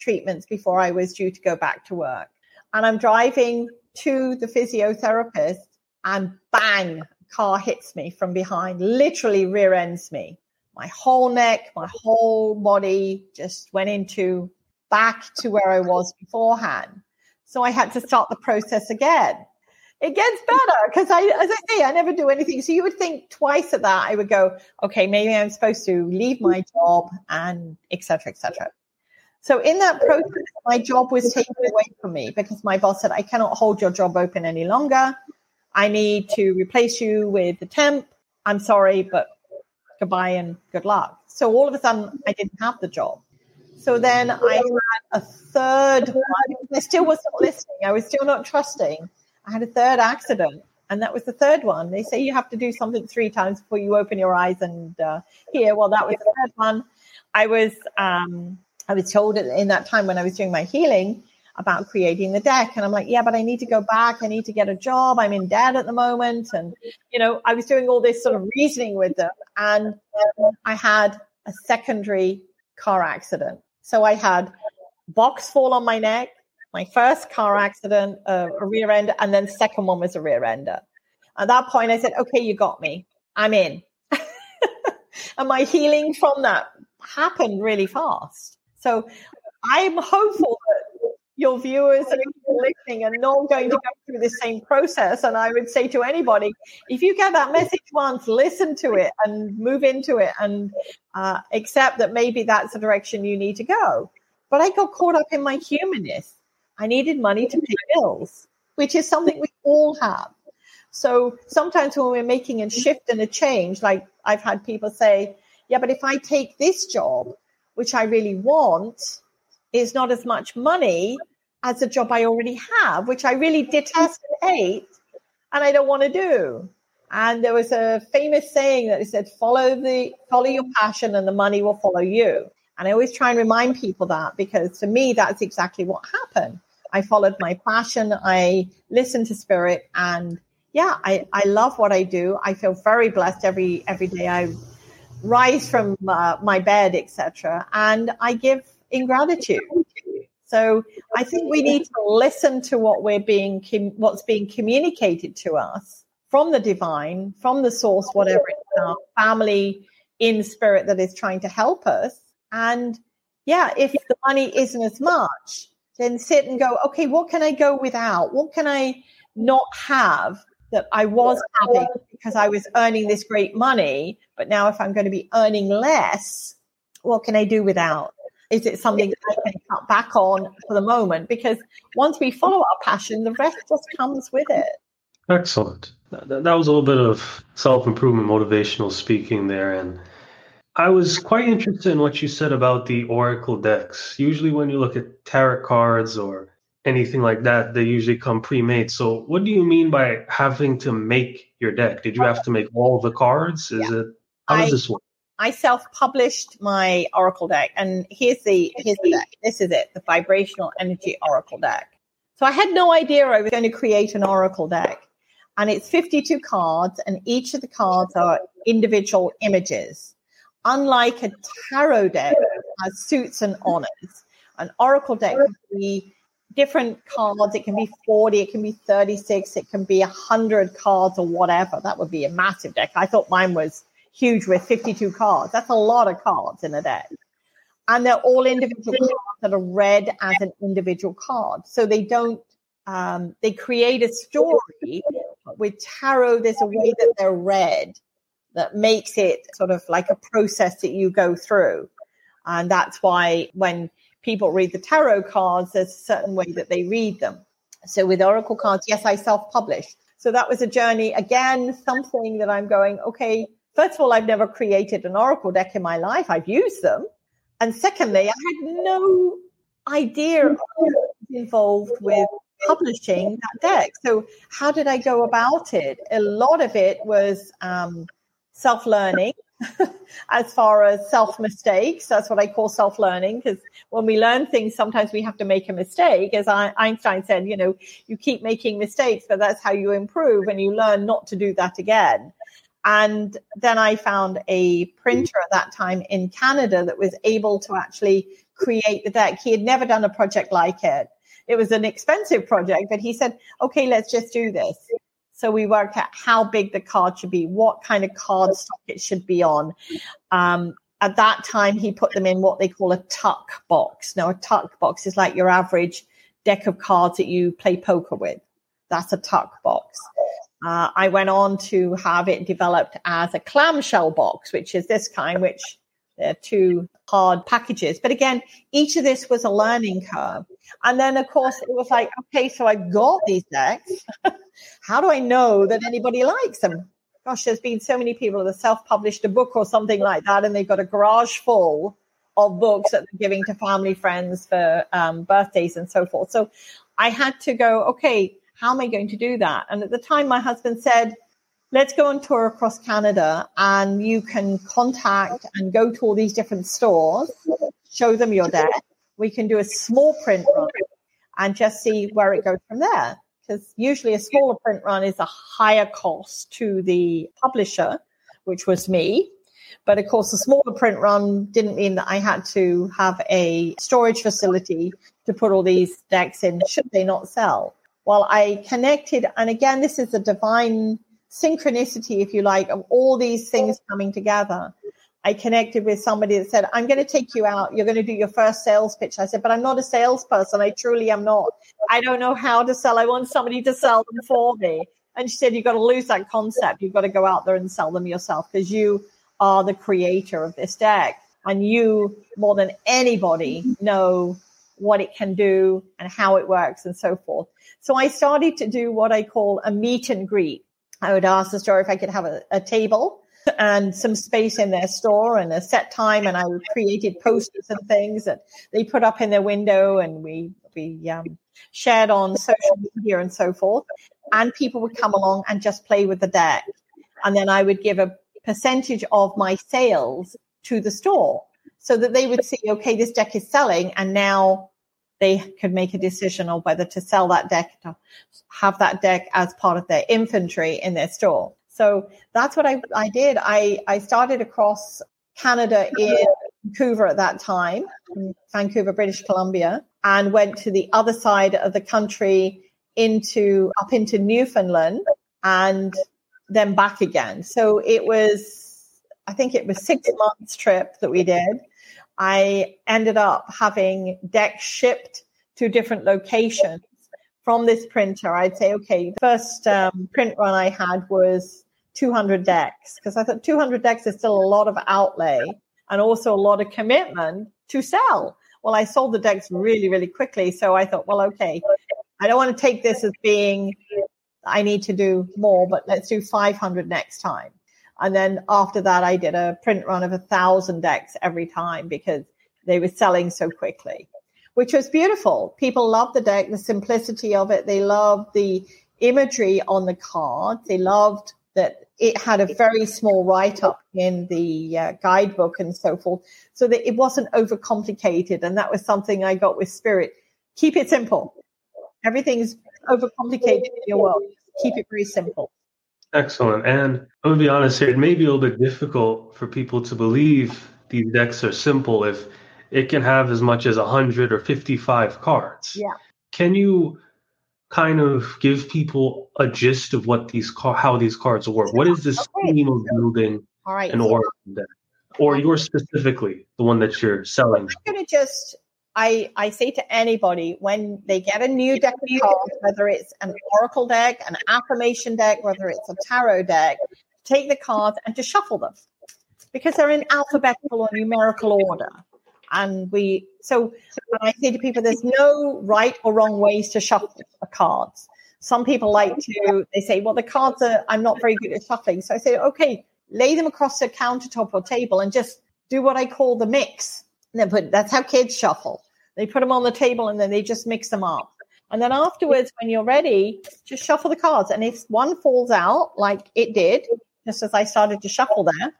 treatments before I was due to go back to work. And I'm driving to the physiotherapist and bang, car hits me from behind, literally rear ends me. My whole neck, my whole body just went into back to where I was beforehand. So I had to start the process again. It gets better because I, as I say, I never do anything. So you would think twice at that. I would go, okay, maybe I'm supposed to leave my job and etc. etc. So in that process, my job was taken away from me because my boss said, I cannot hold your job open any longer. I need to replace you with the temp. I'm sorry, but goodbye and good luck. So all of a sudden, I didn't have the job. So then I had a third one. I still wasn't listening. I was still not trusting. I had a third accident, and that was the third one. They say you have to do something three times before you open your eyes and uh, hear. Well, that was the third one. I was um, I was told in that time when I was doing my healing about creating the deck, and I'm like, yeah, but I need to go back. I need to get a job. I'm in debt at the moment, and you know, I was doing all this sort of reasoning with them, and I had a secondary car accident so I had box fall on my neck, my first car accident, a rear ender, and then second one was a rear ender. At that point, I said, okay, you got me. I'm in. (laughs) and my healing from that happened really fast. So I'm hopeful that your viewers are listening and not going to go through the same process. And I would say to anybody, if you get that message once, listen to it and move into it and uh, accept that maybe that's the direction you need to go. But I got caught up in my humanness. I needed money to pay bills, which is something we all have. So sometimes when we're making a shift and a change, like I've had people say, yeah, but if I take this job, which I really want, is not as much money as a job I already have, which I really detest and hate, and I don't want to do. And there was a famous saying that said, follow the follow your passion and the money will follow you. And I always try and remind people that because to me that's exactly what happened. I followed my passion, I listened to spirit and yeah, I, I love what I do. I feel very blessed every every day I rise from uh, my bed, etc. And I give in gratitude. So I think we need to listen to what we're being, what's being communicated to us from the divine, from the source, whatever it's our family in spirit that is trying to help us. And yeah, if the money isn't as much, then sit and go, okay, what can I go without? What can I not have that I was having because I was earning this great money. But now, if I'm going to be earning less, what can I do without? Is it something that I can cut back on for the moment? Because once we follow our passion, the rest just comes with it. Excellent. That, that was a little bit of self improvement, motivational speaking there. And I was quite interested in what you said about the Oracle decks. Usually, when you look at tarot cards or anything like that, they usually come pre made. So, what do you mean by having to make your deck? Did you have to make all the cards? Is yeah. it how does I, this work? I self-published my Oracle deck, and here's the here's the deck. This is it, the vibrational energy Oracle deck. So I had no idea I was going to create an Oracle deck, and it's 52 cards, and each of the cards are individual images. Unlike a tarot deck has suits and honors, an Oracle deck can be different cards. It can be 40, it can be 36, it can be 100 cards or whatever. That would be a massive deck. I thought mine was huge with 52 cards. That's a lot of cards in a deck. And they're all individual cards that are read as an individual card. So they don't, um, they create a story. With tarot, there's a way that they're read that makes it sort of like a process that you go through. And that's why when people read the tarot cards, there's a certain way that they read them. So with Oracle cards, yes, I self published. So that was a journey. Again, something that I'm going, okay, first of all, I've never created an Oracle deck in my life. I've used them. And secondly, I had no idea involved with publishing that deck. So how did I go about it? A lot of it was um, self-learning (laughs) as far as self mistakes. That's what I call self learning because when we learn things, sometimes we have to make a mistake. As Einstein said, you know, you keep making mistakes, but that's how you improve and you learn not to do that again. And then I found a printer at that time in Canada that was able to actually create the deck. He had never done a project like it. It was an expensive project, but he said, okay, let's just do this. So we worked out how big the card should be, what kind of card stock it should be on. Um, at that time, he put them in what they call a tuck box. Now, a tuck box is like your average deck of cards that you play poker with. That's a tuck box. Uh, I went on to have it developed as a clamshell box, which is this kind, which they're two hard packages. But again, each of this was a learning curve. And then, of course, it was like, okay, so I've got these decks. (laughs) How do I know that anybody likes them? Gosh, there's been so many people that have self-published a book or something like that, and they've got a garage full of books that they're giving to family, friends for um, birthdays and so forth. So I had to go, okay, how am I going to do that? And at the time, my husband said, let's go on tour across Canada and you can contact and go to all these different stores, show them your deck. We can do a small print run and just see where it goes from there. Because usually a smaller print run is a higher cost to the publisher, which was me. But of course, the smaller print run didn't mean that I had to have a storage facility to put all these decks in, should they not sell well, I connected, and again, this is a divine synchronicity, if you like, of all these things coming together. I connected with somebody that said, I'm going to take you out. You're going to do your first sales pitch. I said, but I'm not a salesperson. I truly am not. I don't know how to sell. I want somebody to sell them for me. And she said, you've got to lose that concept. You've got to go out there and sell them yourself because you are the creator of this deck. And you, more than anybody, know what it can do and how it works and so forth. So I started to do what I call a meet and greet. I would ask the store if I could have a, a table and some space in their store and a set time. And I created posters and things that they put up in their window and we, we um, shared on social media and so forth. And people would come along and just play with the deck. And then I would give a percentage of my sales to the store so that they would see, okay, this deck is selling, and now they could make a decision on whether to sell that deck, to have that deck as part of their inventory in their store. So that's what I, I did. I, I started across Canada in Vancouver at that time, Vancouver, British Columbia, and went to the other side of the country into up into Newfoundland and then back again. So it was, I think it was six months trip that we did. I ended up having decks shipped to different locations from this printer, I'd say, okay, the first um, print run I had was 200 decks because I thought 200 decks is still a lot of outlay and also a lot of commitment to sell. Well, I sold the decks really, really quickly. So I thought, well, okay, I don't want to take this as being I need to do more, but let's do 500 next time. And then after that, I did a print run of a thousand decks every time because they were selling so quickly, which was beautiful. People loved the deck, the simplicity of it. They loved the imagery on the card. They loved that it had a very small write up in the uh, guidebook and so forth, so that it wasn't overcomplicated. And that was something I got with Spirit. Keep it simple. Everything's overcomplicated in your world. Keep it very simple. Excellent. And I'm gonna be honest here, it may be a little bit difficult for people to believe these decks are simple if it can have as much as 100 or 55 cards. Yeah. Can you kind of give people a gist of what these car- how these cards work? What is okay. scheme of building All right. an Oracle deck? Or yours specifically, the one that you're selling? I'm going to just I, I say to anybody when they get a new deck of cards, whether it's an oracle deck, an affirmation deck, whether it's a tarot deck, take the cards and to shuffle them because they're in alphabetical or numerical order. And we, so I say to people, there's no right or wrong ways to shuffle the cards. Some people like to, they say, well, the cards are, I'm not very good at shuffling. So I say, okay, lay them across the countertop or table and just do what I call the mix. And then put, that's how kids shuffle. They put them on the table and then they just mix them up. And then afterwards, when you're ready, just shuffle the cards. And if one falls out, like it did, just as I started to shuffle there,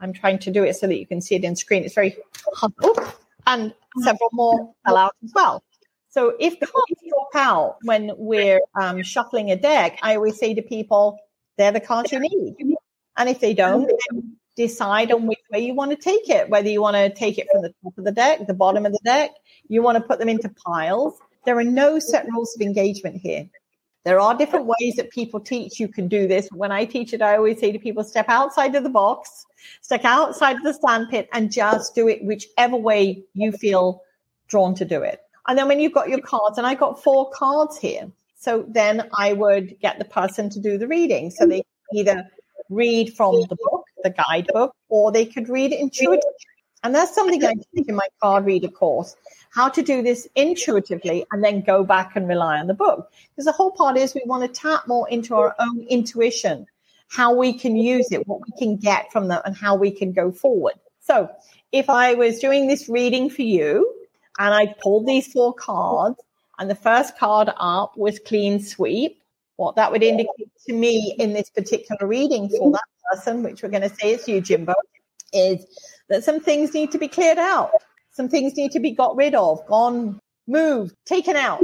I'm trying to do it so that you can see it in screen. It's very oh, and several more fell out as well. So if cards drop out when we're um, shuffling a deck, I always say to people, they're the cards you need. And if they don't, decide on which way you want to take it, whether you want to take it from the top of the deck, the bottom of the deck, you want to put them into piles. There are no set rules of engagement here. There are different ways that people teach you can do this. When I teach it, I always say to people, step outside of the box, step outside of the sandpit and just do it whichever way you feel drawn to do it. And then when you've got your cards, and I got four cards here. So then I would get the person to do the reading. So they either read from the book, the guidebook, or they could read intuitively. And that's something I teach in my card reader course how to do this intuitively and then go back and rely on the book. Because the whole part is we want to tap more into our own intuition, how we can use it, what we can get from them, and how we can go forward. So if I was doing this reading for you and I pulled these four cards, and the first card up was clean sweep, what that would indicate to me in this particular reading for that person, which we're going to say is you, Jimbo, is that some things need to be cleared out. Some things need to be got rid of, gone, moved, taken out.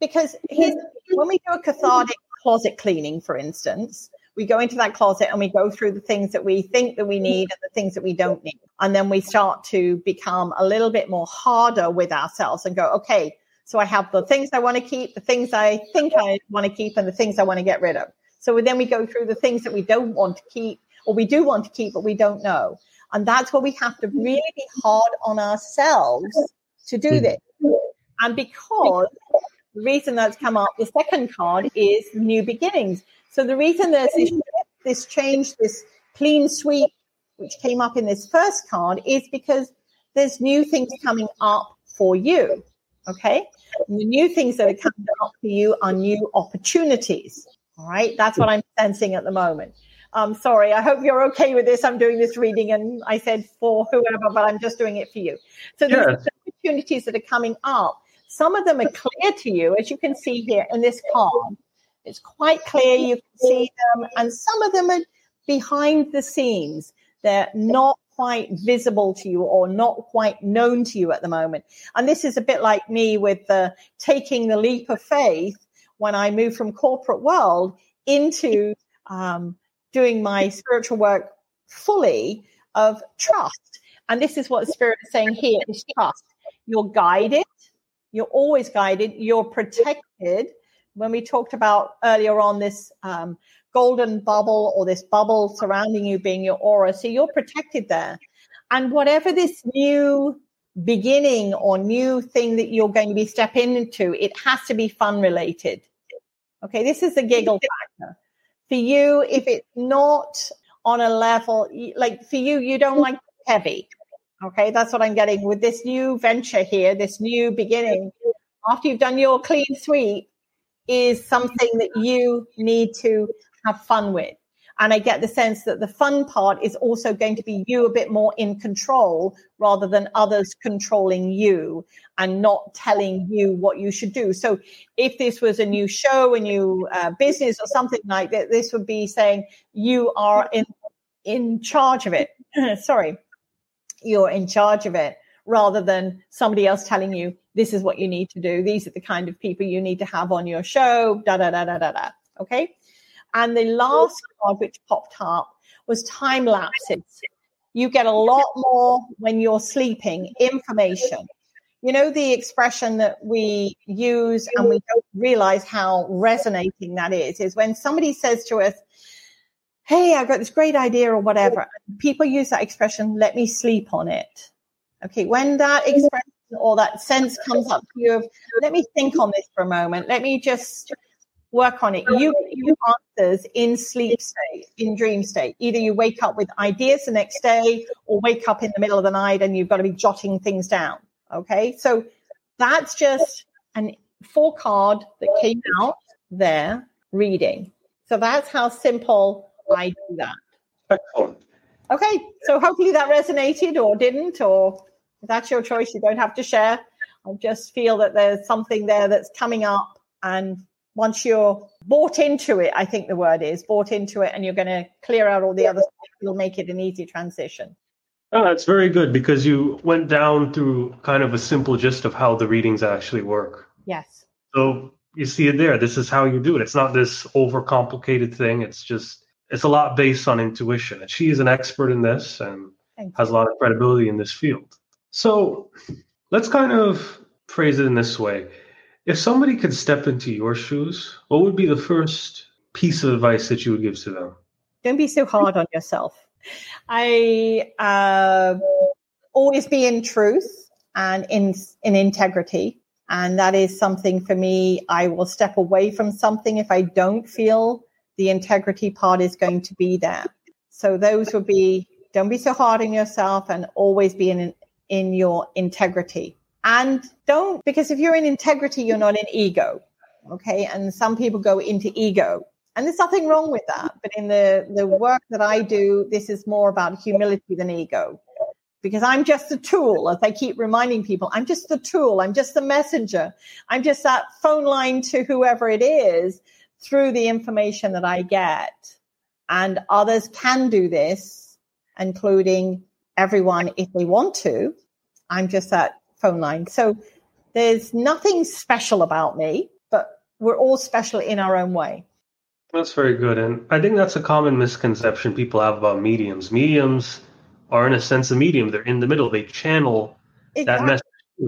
Because when we do a cathartic closet cleaning, for instance, we go into that closet and we go through the things that we think that we need and the things that we don't need. And then we start to become a little bit more harder with ourselves and go, okay, so I have the things I want to keep, the things I think I want to keep, and the things I want to get rid of. So then we go through the things that we don't want to keep or we do want to keep, but we don't know. And that's where we have to really be hard on ourselves to do hmm. this. And because the reason that's come up, the second card is new beginnings. So the reason there's this, this change, this clean sweep, which came up in this first card, is because there's new things coming up for you. Okay. And the new things that are coming up for you are new opportunities. All right. That's what I'm sensing at the moment. I'm sorry. I hope you're okay with this. I'm doing this reading and I said for whoever, but I'm just doing it for you. So there's yes. opportunities that are coming up. Some of them are clear to you, as you can see here in this card. It's quite clear. You can see them. And some of them are behind the scenes. They're not quite visible to you or not quite known to you at the moment. And this is a bit like me with the taking the leap of faith when I moved from corporate world into um, doing my spiritual work fully of trust. And this is what the spirit is saying here is trust. You're guided. You're always guided. You're protected. When we talked about earlier on this um, golden bubble or this bubble surrounding you being your aura, so you're protected there. And whatever this new beginning or new thing that you're going to be stepping into, it has to be fun related. Okay, this is the giggle factor. For you, if it's not on a level, like for you, you don't like heavy. Okay, that's what I'm getting with this new venture here, this new beginning. After you've done your clean sweep, is something that you need to have fun with. And I get the sense that the fun part is also going to be you a bit more in control rather than others controlling you and not telling you what you should do. So if this was a new show, a new uh, business or something like that, this would be saying you are in, in charge of it. (clears throat) Sorry. You're in charge of it rather than somebody else telling you this is what you need to do. These are the kind of people you need to have on your show. Da da da da da da. Okay. And the last card which popped up was time lapses. You get a lot more when you're sleeping information. You know, the expression that we use and we don't realize how resonating that is, is when somebody says to us, Hey, I've got this great idea or whatever. People use that expression, let me sleep on it. Okay. When that expression or that sense comes up to you of, let me think on this for a moment. Let me just work on it. You you answers in sleep state, in dream state. Either you wake up with ideas the next day or wake up in the middle of the night and you've got to be jotting things down. Okay. So that's just an four card that came out there reading. So that's how simple I do that. Excellent. Okay. So hopefully that resonated or didn't, or that's your choice. You don't have to share. I just feel that there's something there that's coming up and once you're bought into it, I think the word is bought into it, and you're going to clear out all the other stuff, you'll make it an easy transition. Oh, that's very good because you went down through kind of a simple gist of how the readings actually work. Yes. So you see it there. This is how you do it. It's not this overcomplicated thing. It's just it's a lot based on intuition. And she is an expert in this and has a lot of credibility in this field. So let's kind of phrase it in this way. If somebody could step into your shoes, what would be the first piece of advice that you would give to them? Don't be so hard on yourself. I uh, always be in truth and in in integrity, and that is something for me. I will step away from something if I don't feel the integrity part is going to be there. So those would be don't be so hard on yourself and always be in in your integrity. And don't, because if you're in integrity, you're not in ego. Okay. And some people go into ego. And there's nothing wrong with that. But in the, the work that I do, this is more about humility than ego. Because I'm just a tool, as I keep reminding people, I'm just the tool, I'm just the messenger, I'm just that phone line to whoever it is through the information that I get. And others can do this, including everyone if they want to. I'm just that phone line. So there's nothing special about me, but we're all special in our own way. That's very good. And I think that's a common misconception people have about mediums. Mediums are, in a sense, a medium. They're in the middle, they channel exactly. that message.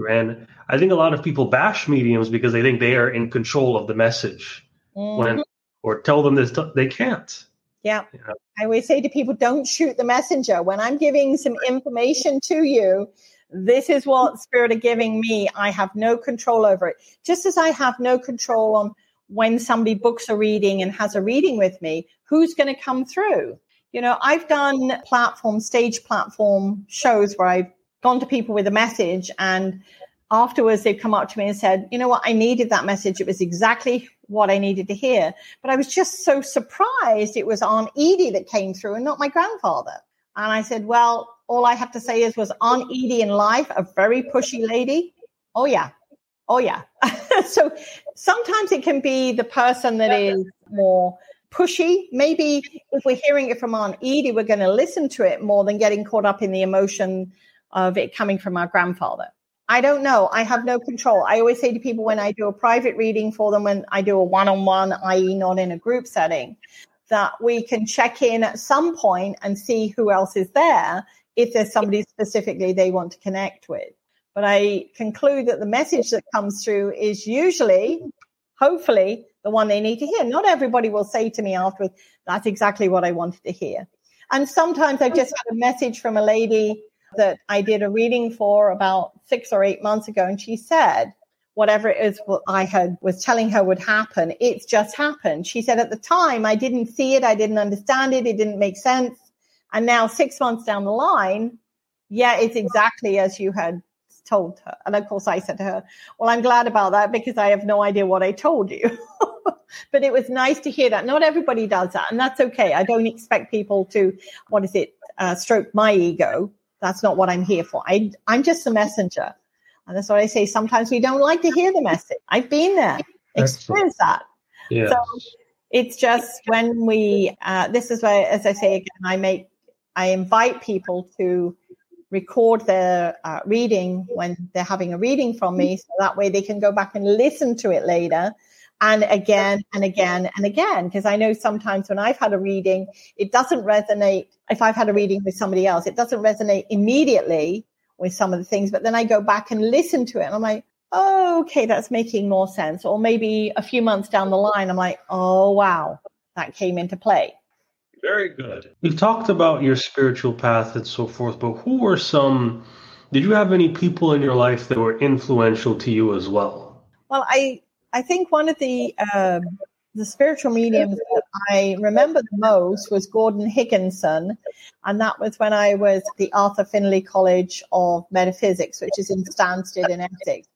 And I think a lot of people bash mediums because they think they are in control of the message mm-hmm. when, or tell them this, they can't. Yeah. yeah. I always say to people, don't shoot the messenger. When I'm giving some information to you, this is what spirit are giving me. I have no control over it. Just as I have no control on when somebody books a reading and has a reading with me, who's going to come through? You know, I've done platform, stage platform shows where I've gone to people with a message and afterwards they've come up to me and said, you know what, I needed that message. It was exactly what I needed to hear. But I was just so surprised it was Aunt Edie that came through and not my grandfather. And I said, well, all I have to say is, was Aunt Edie in life a very pushy lady? Oh, yeah. Oh, yeah. (laughs) so sometimes it can be the person that is more pushy. Maybe if we're hearing it from Aunt Edie, we're going to listen to it more than getting caught up in the emotion of it coming from our grandfather. I don't know. I have no control. I always say to people when I do a private reading for them, when I do a one on one, i.e., not in a group setting, that we can check in at some point and see who else is there if there's somebody specifically they want to connect with. But I conclude that the message that comes through is usually, hopefully, the one they need to hear. Not everybody will say to me afterwards, that's exactly what I wanted to hear. And sometimes I've just had a message from a lady that I did a reading for about six or eight months ago, and she said, whatever it is what I had was telling her would happen, it's just happened. She said at the time I didn't see it, I didn't understand it, it didn't make sense. And now six months down the line, yeah, it's exactly as you had told her. And of course I said to her, Well, I'm glad about that because I have no idea what I told you. (laughs) but it was nice to hear that. Not everybody does that, and that's okay. I don't expect people to, what is it, uh, stroke my ego. That's not what I'm here for. I, I'm just a messenger. And that's what I say. Sometimes we don't like to hear the message. I've been there, experienced that. Yeah. So it's just when we, uh, this is where, as I say again, I make, I invite people to record their uh, reading when they're having a reading from me. So that way they can go back and listen to it later and again and again and again. Because I know sometimes when I've had a reading, it doesn't resonate. If I've had a reading with somebody else, it doesn't resonate immediately with some of the things, but then I go back and listen to it and I'm like, oh, okay, that's making more sense. Or maybe a few months down the line, I'm like, oh, wow, that came into play. Very good. We've talked about your spiritual path and so forth, but who were some, did you have any people in your life that were influential to you as well? Well, I, I think one of the um, the spiritual mediums that I remember the most was Gordon Higginson, and that was when I was at the Arthur Findlay College of Metaphysics, which is in Stansted in Essex.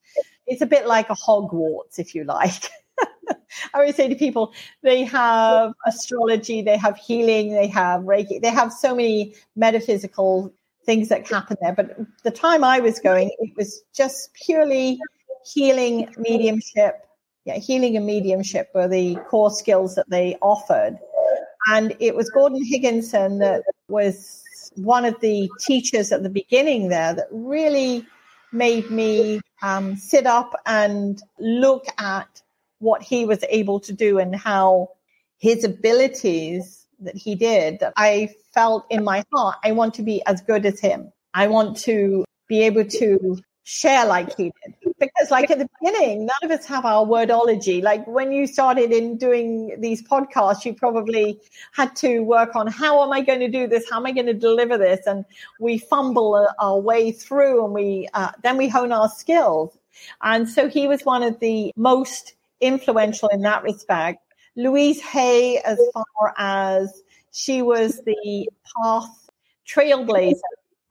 It's a bit like a Hogwarts, if you like. (laughs) I always say to people, they have astrology, they have healing, they have Reiki, they have so many metaphysical things that happen there. But the time I was going, it was just purely healing mediumship yeah, healing and mediumship were the core skills that they offered. And it was Gordon Higginson that was one of the teachers at the beginning there that really made me um, sit up and look at what he was able to do and how his abilities that he did that I felt in my heart, I want to be as good as him. I want to be able to share like he did. Because like at the beginning none of us have our wordology. Like when you started in doing these podcasts you probably had to work on how am i going to do this? How am i going to deliver this? And we fumble our way through and we uh, then we hone our skills. And so he was one of the most influential in that respect. Louise hay as far as she was the path trailblazer.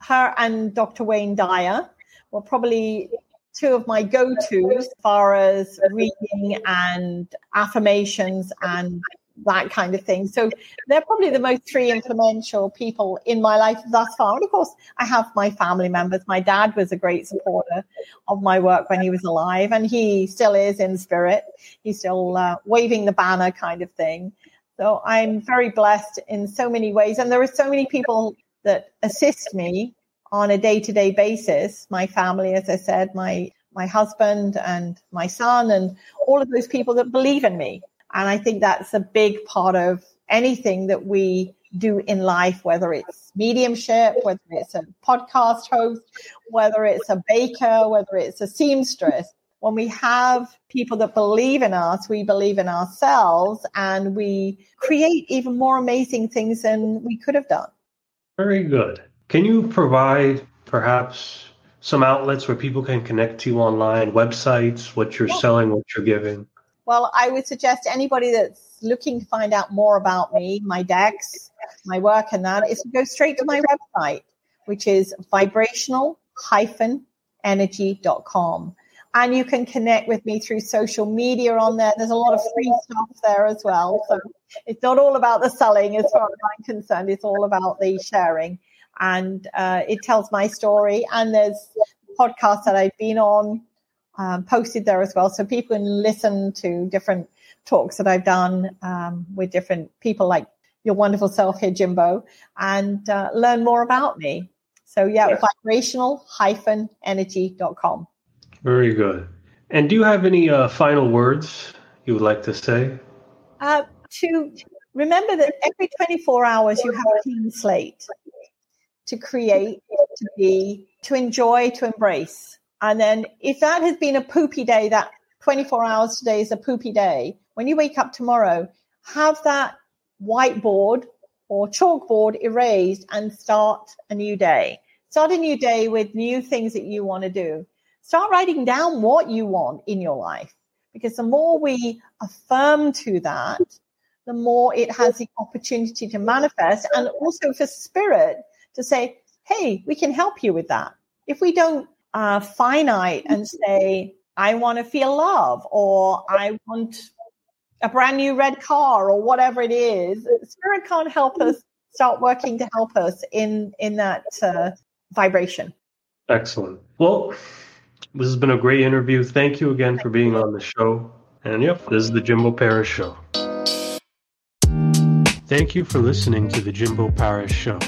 Her and dr wayne dyer were probably two of my go-tos as far as reading and affirmations and that kind of thing. So they're probably the most three influential people in my life thus far. And of course, I have my family members. My dad was a great supporter of my work when he was alive, and he still is in spirit. He's still uh, waving the banner kind of thing. So I'm very blessed in so many ways. And there are so many people that assist me on a day to day basis. My family, as I said, my, my husband and my son and all of those people that believe in me. And I think that's a big part of anything that we do in life, whether it's mediumship, whether it's a podcast host, whether it's a baker, whether it's a seamstress. When we have people that believe in us, we believe in ourselves and we create even more amazing things than we could have done. Very good. Can you provide perhaps some outlets where people can connect to you online, websites, what you're selling, what you're giving? Well, I would suggest anybody that's looking to find out more about me, my decks, my work, and that is to go straight to my website, which is vibrational energy.com. And you can connect with me through social media on there. There's a lot of free stuff there as well. So it's not all about the selling as far as I'm concerned. It's all about the sharing and uh, it tells my story. And there's podcasts that I've been on um, posted there as well, so people can listen to different talks that I've done um, with different people, like your wonderful self here, Jimbo, and uh, learn more about me. So yeah, yeah. vibrational-energy.com. Very good. And do you have any uh, final words you would like to say? Uh, to remember that every 24 hours you have a clean slate to create, to be, to enjoy, to embrace. And then if that has been a poopy day, that 24 hours today is a poopy day, when you wake up tomorrow, have that whiteboard or chalkboard erased and start a new day. Start a new day with new things that you want to do. start writing down what you want in your life because the more we affirm to that, the more it has the opportunity to manifest and also for spirit to say, Hey, we can help you with that. If we don't uh, finite and say, I want to feel love or I want a brand new red car or whatever it is, spirit can't help us start working to help us in, in that uh, vibration. Excellent. Well, this has been a great interview. Thank you again for being on the show. And yep, this is the Jimbo Paris Show. Thank you for listening to the Jimbo Paris Show.